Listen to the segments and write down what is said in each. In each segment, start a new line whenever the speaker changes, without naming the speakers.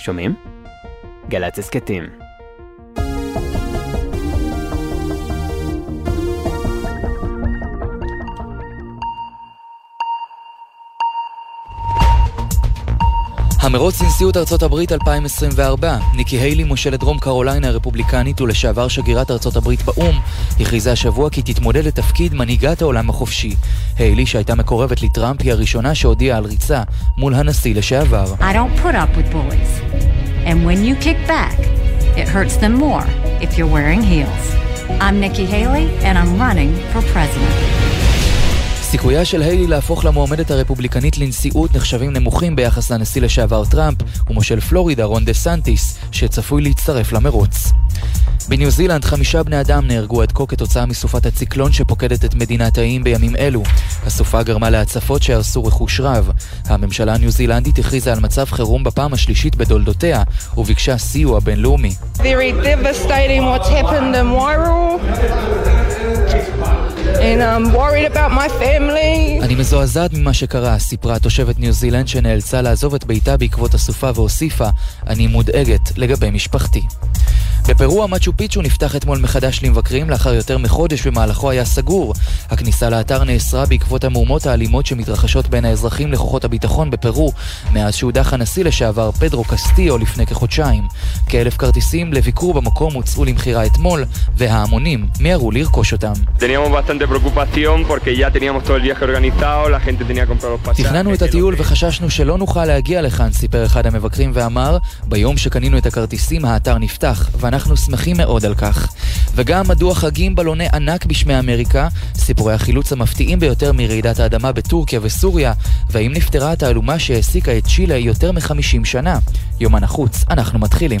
שומעים? גל"צ הסכתים.
המרוץ לנשיאות ארצות הברית 2024, ניקי היילי, מושלת דרום קרוליינה הרפובליקנית ולשעבר שגרירת ארצות הברית באו"ם, הכריזה השבוע כי תתמודד לתפקיד מנהיגת העולם החופשי. היילי, שהייתה מקורבת לטראמפ, היא הראשונה שהודיעה על ריצה מול הנשיא לשעבר. I don't put up with bullies. And when you kick back, it hurts them more if you're wearing heels. I'm Nikki Haley and I'm running for president. סיכויה של היילי להפוך למועמדת הרפובליקנית לנשיאות נחשבים נמוכים ביחס לנשיא לשעבר טראמפ ומושל פלורידה רון דה סנטיס, שצפוי להצטרף למרוץ. בניו זילנד חמישה בני אדם נהרגו עד כה כתוצאה מסופת הציקלון שפוקדת את מדינת האיים בימים אלו. הסופה גרמה להצפות שהרסו רכוש רב. הממשלה הניו זילנדית הכריזה על מצב חירום בפעם השלישית בתולדותיה וביקשה סיוע בינלאומי. And I'm worried about my family. אני מזועזעת ממה שקרה, סיפרה תושבת ניו זילנד שנאלצה לעזוב את ביתה בעקבות הסופה והוסיפה, אני מודאגת לגבי משפחתי. בפרו המצ'ו פיצ'ו נפתח אתמול מחדש למבקרים לאחר יותר מחודש במהלכו היה סגור. הכניסה לאתר נאסרה בעקבות המהומות האלימות שמתרחשות בין האזרחים לכוחות הביטחון בפרו מאז שהודח הנשיא לשעבר פדרו קסטיו לפני כחודשיים. כאלף כרטיסים לביקור במקום הוצאו למכירה אתמול וההמונים מיהרו לרכוש אותם. תכננו את הטיול וחששנו שלא נוכל להגיע לכאן, סיפר אחד המבקרים ואמר, ביום שקנינו את הכרטיסים האתר נפתח ואנחנו שמחים מאוד על כך. וגם מדוע חגים בלוני ענק בשמי אמריקה, סיפורי החילוץ המפתיעים ביותר מרעידת האדמה בטורקיה וסוריה, והאם נפתרה התעלומה שהעסיקה את צ'ילה יותר מ-50 שנה. יומן החוץ, אנחנו מתחילים.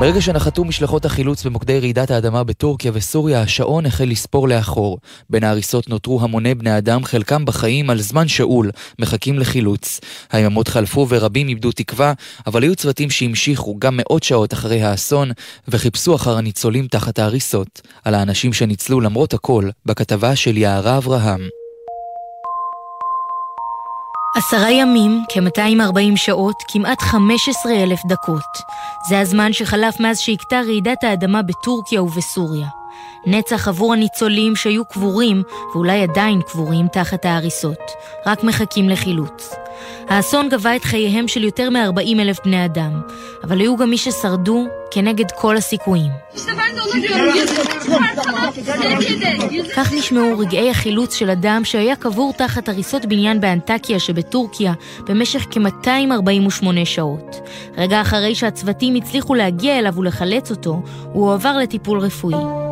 ברגע שנחתו משלחות החילוץ במוקדי רעידת האדמה בטורקיה וסוריה, השעון החל לספור לאחור. בין ההריסות נותרו המוני בני אדם, חלקם בחיים על זמן שאול, מחכים לחילוץ. היממות חלפו ורבים איבדו תקווה, אבל היו צוותים שהמשיכו גם מאות שעות אחרי האסון, וחיפשו אחר הניצולים תחת ההריסות. על האנשים שניצלו למרות הכל, בכתבה של יערה אברהם.
עשרה ימים, כ-240 שעות, כמעט 15 אלף דקות. זה הזמן שחלף מאז שהכתה רעידת האדמה בטורקיה ובסוריה. נצח עבור הניצולים שהיו קבורים, ואולי עדיין קבורים תחת ההריסות, רק מחכים לחילוץ. האסון גבה את חייהם של יותר מ-40 אלף בני אדם, אבל היו גם מי ששרדו כנגד כל הסיכויים. כך נשמעו רגעי החילוץ של אדם שהיה קבור תחת הריסות בניין באנטקיה שבטורקיה במשך כ-248 שעות. רגע אחרי שהצוותים הצליחו להגיע אליו ולחלץ אותו, הוא הועבר לטיפול רפואי.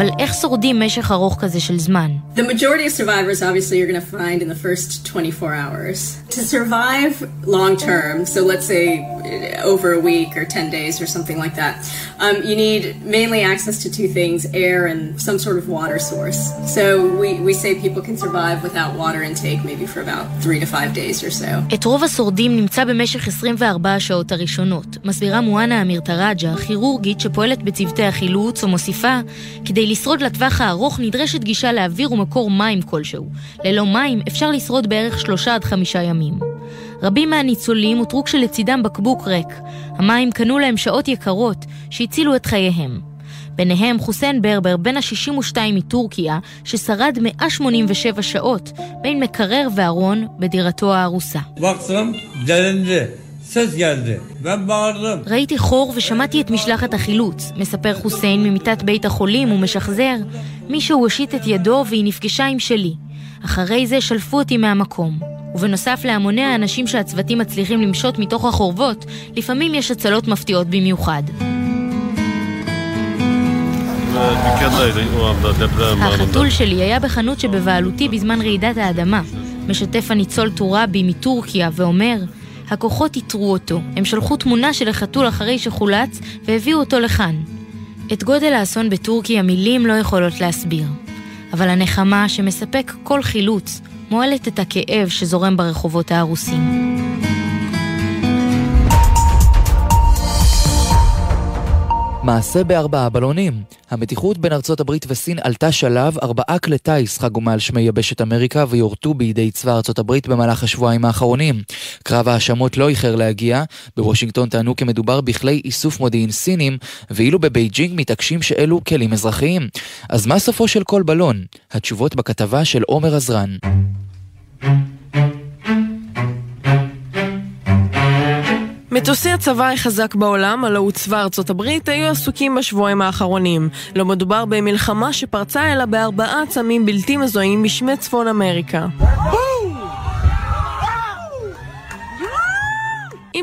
אבל איך שורדים משך ארוך כזה של זמן? The majority of survivors obviously you're going to find in the first 24 hours. To survive long term, so let's say over a week or 10 days or something like that, um, you need mainly access to two things, air and some sort of water source. So we, we say people can survive without water intake maybe for about 3 to 5 days or so. את רוב השורדים נמצא במשך 24 השעות הראשונות, מסבירה מואנה אמיר טראג'ה, כירורגית שפועלת בצוותי החילוץ ומוסיפה, כדי לשרוד לטווח הארוך נדרשת גישה לאוויר ומקור מים כלשהו. ללא מים אפשר לשרוד בערך שלושה עד חמישה ימים. רבים מהניצולים אותרו כשלצידם בקבוק ריק. המים קנו להם שעות יקרות שהצילו את חייהם. ביניהם חוסיין ברבר, בן ה-62 מטורקיה, ששרד 187 שעות בין מקרר וארון בדירתו bağırdım. ראיתי חור ושמעתי את משלחת החילוץ, מספר חוסיין ממיטת בית החולים ומשחזר. מישהו הושיט את ידו והיא נפגשה עם שלי. אחרי זה שלפו אותי מהמקום. ובנוסף להמוני האנשים שהצוותים מצליחים למשות מתוך החורבות, לפעמים יש הצלות מפתיעות במיוחד. החתול שלי היה בחנות שבבעלותי בזמן רעידת האדמה. משתף הניצול טוראבי מטורקיה ואומר, הכוחות איתרו אותו. הם שלחו תמונה של החתול אחרי שחולץ והביאו אותו לכאן. את גודל האסון בטורקיה מילים לא יכולות להסביר. אבל הנחמה שמספק כל חילוץ מועלת את הכאב שזורם ברחובות ההרוסים.
מעשה בארבעה בלונים. המתיחות בין ארצות הברית וסין עלתה שלב, ארבעה כלי טיס חגו מעל שמי יבשת אמריקה ויורטו בידי צבא ארצות הברית במהלך השבועיים האחרונים. קרב ההאשמות לא איחר להגיע, בוושינגטון טענו כי מדובר בכלי איסוף מודיעין סינים, ואילו בבייג'ינג מתעקשים שאלו כלים אזרחיים. אז מה סופו של כל בלון? התשובות בכתבה של עומר עזרן.
מטוסי הצבא החזק בעולם, הלא הוא ארצות הברית, היו עסוקים בשבועיים האחרונים. לא מדובר במלחמה שפרצה אלא בארבעה עצמים בלתי מזוהים בשמי צפון אמריקה. אם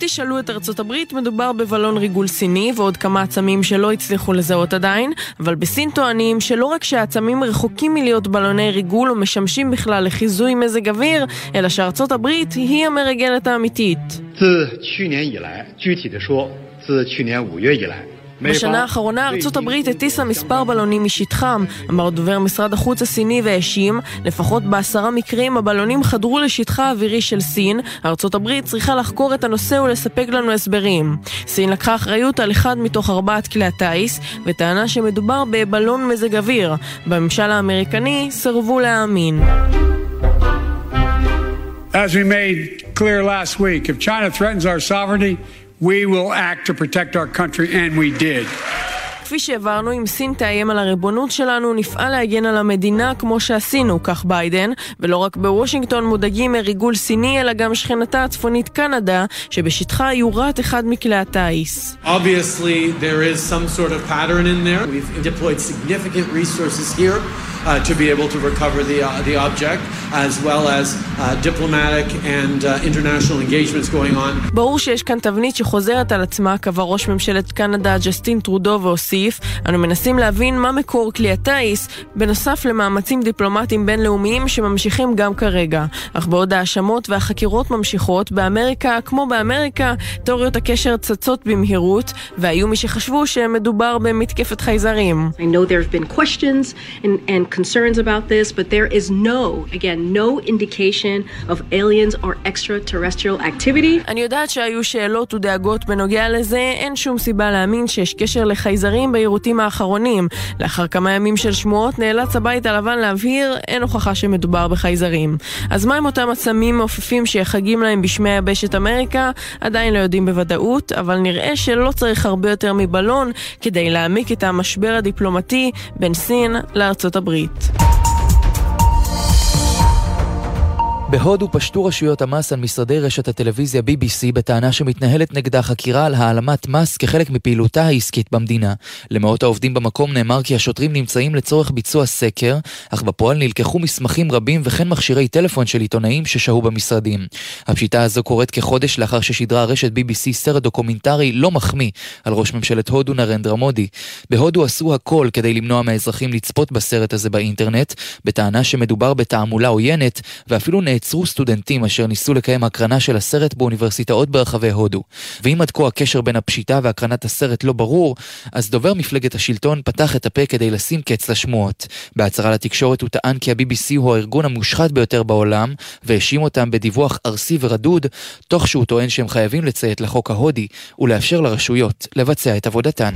תשאלו את ארצות הברית, מדובר בבלון ריגול סיני ועוד כמה עצמים שלא הצליחו לזהות עדיין, אבל בסין טוענים שלא רק שהעצמים רחוקים מלהיות בלוני ריגול ומשמשים בכלל לחיזוי מזג אוויר, אלא שארצות הברית היא המרגלת האמיתית. 自去年以来，具体的说，自去年五月以来 ，בשנה האחרונה ארצות הברית הטיסה מספר בלונים משטחם, אמר דובר משרד החוץ הסיני והאשים, לפחות בעשרה מקרים הבלונים חדרו לשטחה האווירי של סין, ארצות הברית צריכה לחקור את הנושא ולספק לנו הסברים. סין לקחה אחריות על אחד מתוך ארבעת כלי הטיס, וטענה שמדובר בבלון מזג אוויר. בממשל האמריקני סירבו להאמין. As we made clear last week, if China threatens our sovereignty, we will act to protect our country, and we did. כפי שהעברנו, אם סין תאיים על הריבונות שלנו, נפעל להגן על המדינה כמו שעשינו, כך ביידן, ולא רק בוושינגטון מודאגים מריגול סיני, אלא גם שכנתה הצפונית קנדה, שבשטחה יורט אחד מכלי הטיס. Obviously, there is some sort of pattern in there. We've deployed significant resources here. Uh, to be able to recover the, uh, the object, as well as uh, diplomatic and uh, international engagements going on. ברור שיש כאן תבנית שחוזרת על עצמה, קבע ראש ממשלת קנדה ג'סטין טרודו והוסיף, אנו מנסים להבין מה מקור כלי הטיס, בנוסף למאמצים דיפלומטיים בינלאומיים שממשיכים גם כרגע. אך בעוד ההאשמות והחקירות ממשיכות, באמריקה, כמו באמריקה, תיאוריות הקשר צצות במהירות, והיו מי שחשבו שמדובר במתקפת חייזרים. I know there have been questions and, and concerns about this, but there is no, again, no indication of aliens or extraterrestrial activity. אני יודעת שהיו שאלות ודאגות בנוגע לזה, אין שום סיבה להאמין שיש קשר לחייזרים ביירוטים האחרונים. לאחר כמה ימים של שמועות נאלץ הבית הלבן להבהיר, אין הוכחה שמדובר בחייזרים. אז מה עם אותם עצמים מעופפים שיחגים להם בשמי יבשת אמריקה? עדיין לא יודעים בוודאות, אבל נראה שלא צריך הרבה יותר מבלון כדי להעמיק את המשבר הדיפלומטי בין סין לארצות הברית. הברית.
בהודו פשטו רשויות המס על משרדי רשת הטלוויזיה BBC בטענה שמתנהלת נגדה חקירה על העלמת מס כחלק מפעילותה העסקית במדינה. למאות העובדים במקום נאמר כי השוטרים נמצאים לצורך ביצוע סקר, אך בפועל נלקחו מסמכים רבים וכן מכשירי טלפון של עיתונאים ששהו במשרדים. הפשיטה הזו קורית כחודש לאחר ששידרה רשת BBC סרט דוקומנטרי לא מחמיא על ראש ממשלת הודו נרנדרה מודי. בהודו עשו הכל כדי למנוע מהאזרחים לצפות בסרט הזה באינטרנט, בטענה שמדובר בתעמולה עוינת, ואפילו נעצרו סטודנטים אשר ניסו לקיים הקרנה של הסרט באוניברסיטאות ברחבי הודו. ואם עד כה הקשר בין הפשיטה והקרנת הסרט לא ברור, אז דובר מפלגת השלטון פתח את הפה כדי לשים קץ לשמועות. בהצהרה לתקשורת הוא טען כי ה-BBC הוא הארגון המושחת ביותר בעולם, והאשים אותם בדיווח ארסי ורדוד, תוך שהוא טוען שהם חייבים לציית לחוק ההודי ולאפשר לרשויות לבצע את עבודתן.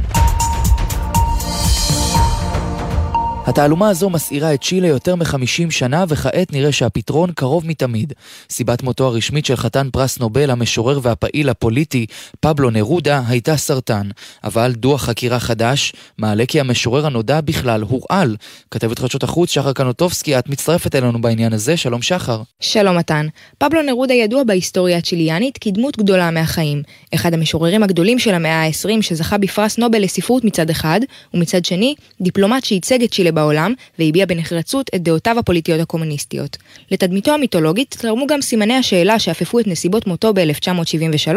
התעלומה הזו מסעירה את צ'ילה יותר מ-50 שנה, וכעת נראה שהפתרון קרוב מתמיד. סיבת מותו הרשמית של חתן פרס נובל, המשורר והפעיל הפוליטי, פבלו נרודה, הייתה סרטן. אבל דוח חקירה חדש מעלה כי המשורר הנודע בכלל הורעל. כתבת חדשות החוץ, שחר קנוטובסקי, את מצטרפת אלינו בעניין הזה, שלום שחר.
שלום מתן. פבלו נרודה ידוע בהיסטוריה הצ'יליאנית כדמות גדולה מהחיים. אחד המשוררים הגדולים של המאה ה-20 שזכה בפרס נובל לספרות מצד אחד, ומצד שני, דיפלומט שייצג את צ'ילה בעולם, והביע בנחרצות את דעותיו הפוליטיות הקומוניסטיות. לתדמיתו המיתולוגית תרמו גם סימני השאלה שאפפו את נסיבות מותו ב-1973,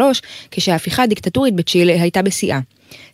כשההפיכה הדיקטטורית בצ'ילה הייתה בשיאה.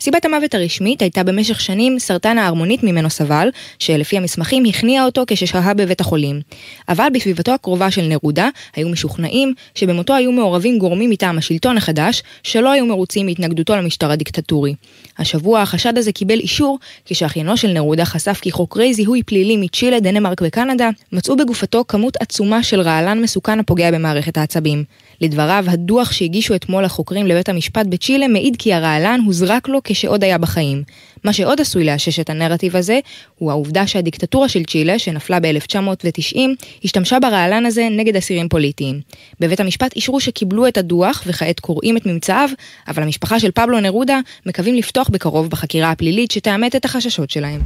סיבת המוות הרשמית הייתה במשך שנים סרטן ההרמונית ממנו סבל, שלפי המסמכים הכניע אותו כששהה בבית החולים. אבל בסביבתו הקרובה של נרודה היו משוכנעים שבמותו היו מעורבים גורמים מטעם השלטון החדש, שלא היו מרוצים מהתנגדותו למשטר הדיקטטורי. השבוע החשד הזה קיבל אישור כשאחיינו של נרודה חשף כי חוקרי זיהוי פלילי מצ'ילה, דנמרק וקנדה מצאו בגופתו כמות עצומה של רעלן מסוכן הפוגע במערכת העצבים. לדבריו, הדוח שהגישו אתמול החוקרים לבית המשפט בצ'ילה מעיד כי הרעלן הוזרק הוענק לו כשעוד היה בחיים. מה שעוד עשוי לאשש את הנרטיב הזה, הוא העובדה שהדיקטטורה של צ'ילה, שנפלה ב-1990, השתמשה ברעלן הזה נגד אסירים פוליטיים. בבית המשפט אישרו שקיבלו את הדוח וכעת קוראים את ממצאיו, אבל המשפחה של פבלו נרודה מקווים לפתוח בקרוב בחקירה הפלילית שתאמת את החששות שלהם.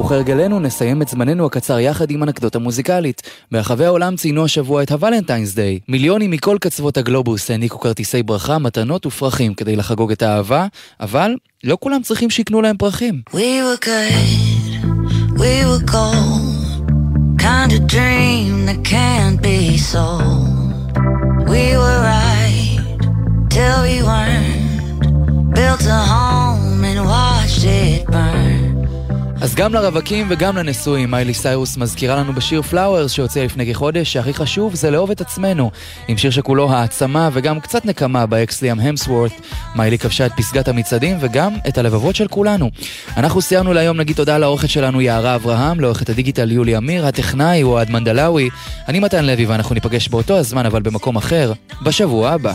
וכהרגלנו נסיים את זמננו הקצר יחד עם אנקדוטה מוזיקלית. ברחבי העולם ציינו השבוע את הוולנטיינס דיי. מיליונים מכל קצוות הגלובוס העניקו כרטיסי ברכה, מתנות ופרחים כדי לחגוג את האהבה, אבל לא כולם צריכים שיקנו להם פרחים. We were good, we were gold, kind of dream that can't be sold. We were right, till we weren't, built a home and watched it גם לרווקים וגם לנשואים, מיילי סיירוס מזכירה לנו בשיר פלאוורס שהוציאה לפני כחודש, שהכי חשוב זה לאהוב את עצמנו. עם שיר שכולו העצמה וגם קצת נקמה באקס ליאם המסוורת', מיילי כבשה את פסגת המצעדים וגם את הלבבות של כולנו. אנחנו סיימנו להיום נגיד תודה לעורכת שלנו יערה אברהם, לעורכת הדיגיטל יולי אמיר, הטכנאי אוהד מנדלאווי. אני מתן לוי ואנחנו ניפגש באותו הזמן אבל במקום אחר, בשבוע הבא.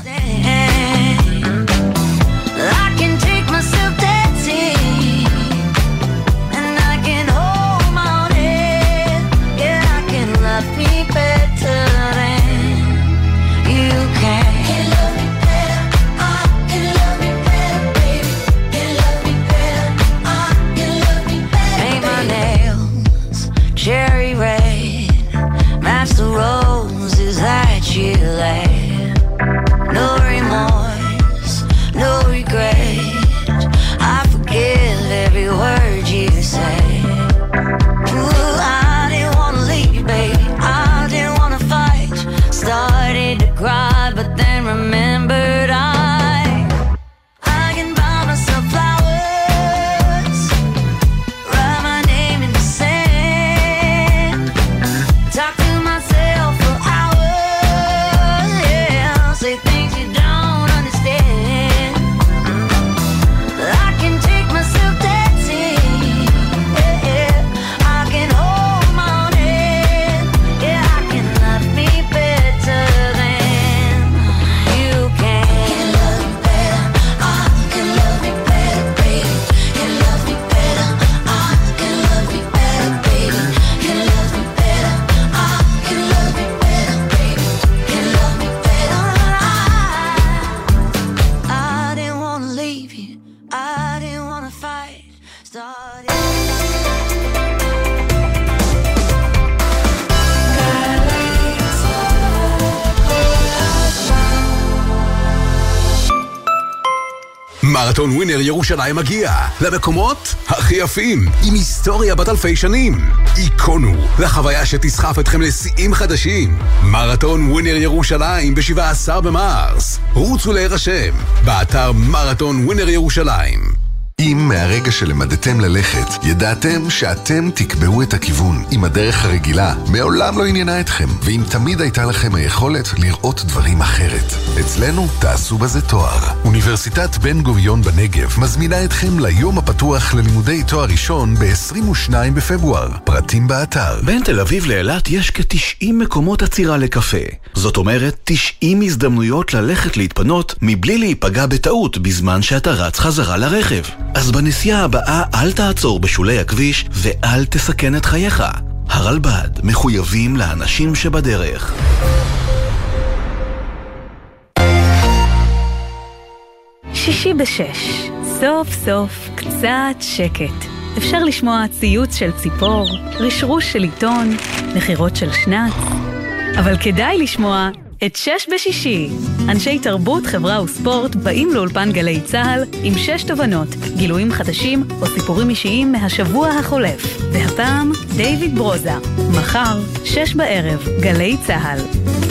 מרתון ווינר ירושלים מגיע למקומות הכי יפים, עם היסטוריה בת אלפי שנים. היכונו לחוויה שתסחף אתכם לשיאים חדשים. מרתון ווינר ירושלים ב-17 במרס. רוצו להירשם, באתר מרתון ווינר ירושלים.
אם מהרגע שלמדתם ללכת, ידעתם שאתם תקבעו את הכיוון, אם הדרך הרגילה מעולם לא עניינה אתכם, ואם תמיד הייתה לכם היכולת לראות דברים אחרת. אצלנו תעשו בזה תואר. אוניברסיטת בן גוריון בנגב מזמינה אתכם ליום הפתוח ללימודי תואר ראשון ב-22 בפברואר. פרטים באתר.
בין תל אביב לאילת יש כ-90 מקומות עצירה לקפה. זאת אומרת, 90 הזדמנויות ללכת להתפנות מבלי להיפגע בטעות בזמן שאתה רץ חזרה לרכב. אז בנסיעה הבאה אל תעצור בשולי הכביש ואל תסכן את חייך. הרלב"ד מחויבים לאנשים שבדרך.
שישי בשש, סוף סוף קצת שקט. אפשר לשמוע ציוץ של ציפור, רשרוש של עיתון, נחירות של שנץ, אבל כדאי לשמוע את שש בשישי. אנשי תרבות, חברה וספורט באים לאולפן גלי צה"ל עם שש תובנות, גילויים חדשים או סיפורים אישיים מהשבוע החולף. והפעם, דיוויד ברוזה. מחר, שש בערב, גלי צה"ל.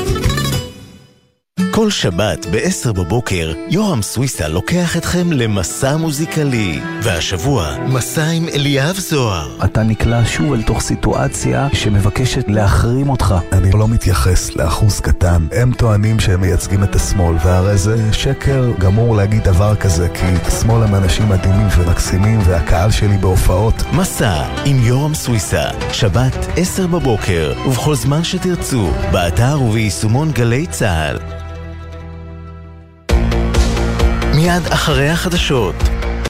כל שבת ב-10 בבוקר, יורם סוויסה לוקח אתכם למסע מוזיקלי. והשבוע, מסע עם אליאב זוהר.
אתה נקלע שוב אל תוך סיטואציה שמבקשת להחרים אותך.
אני לא מתייחס לאחוז קטן. הם טוענים שהם מייצגים את השמאל, והרי זה שקר גמור להגיד דבר כזה, כי השמאל הם אנשים מדהימים ומקסימים, והקהל שלי בהופעות.
מסע עם יורם סוויסה, שבת 10 בבוקר, ובכל זמן שתרצו, באתר וביישומון גלי צה"ל. מיד אחרי החדשות.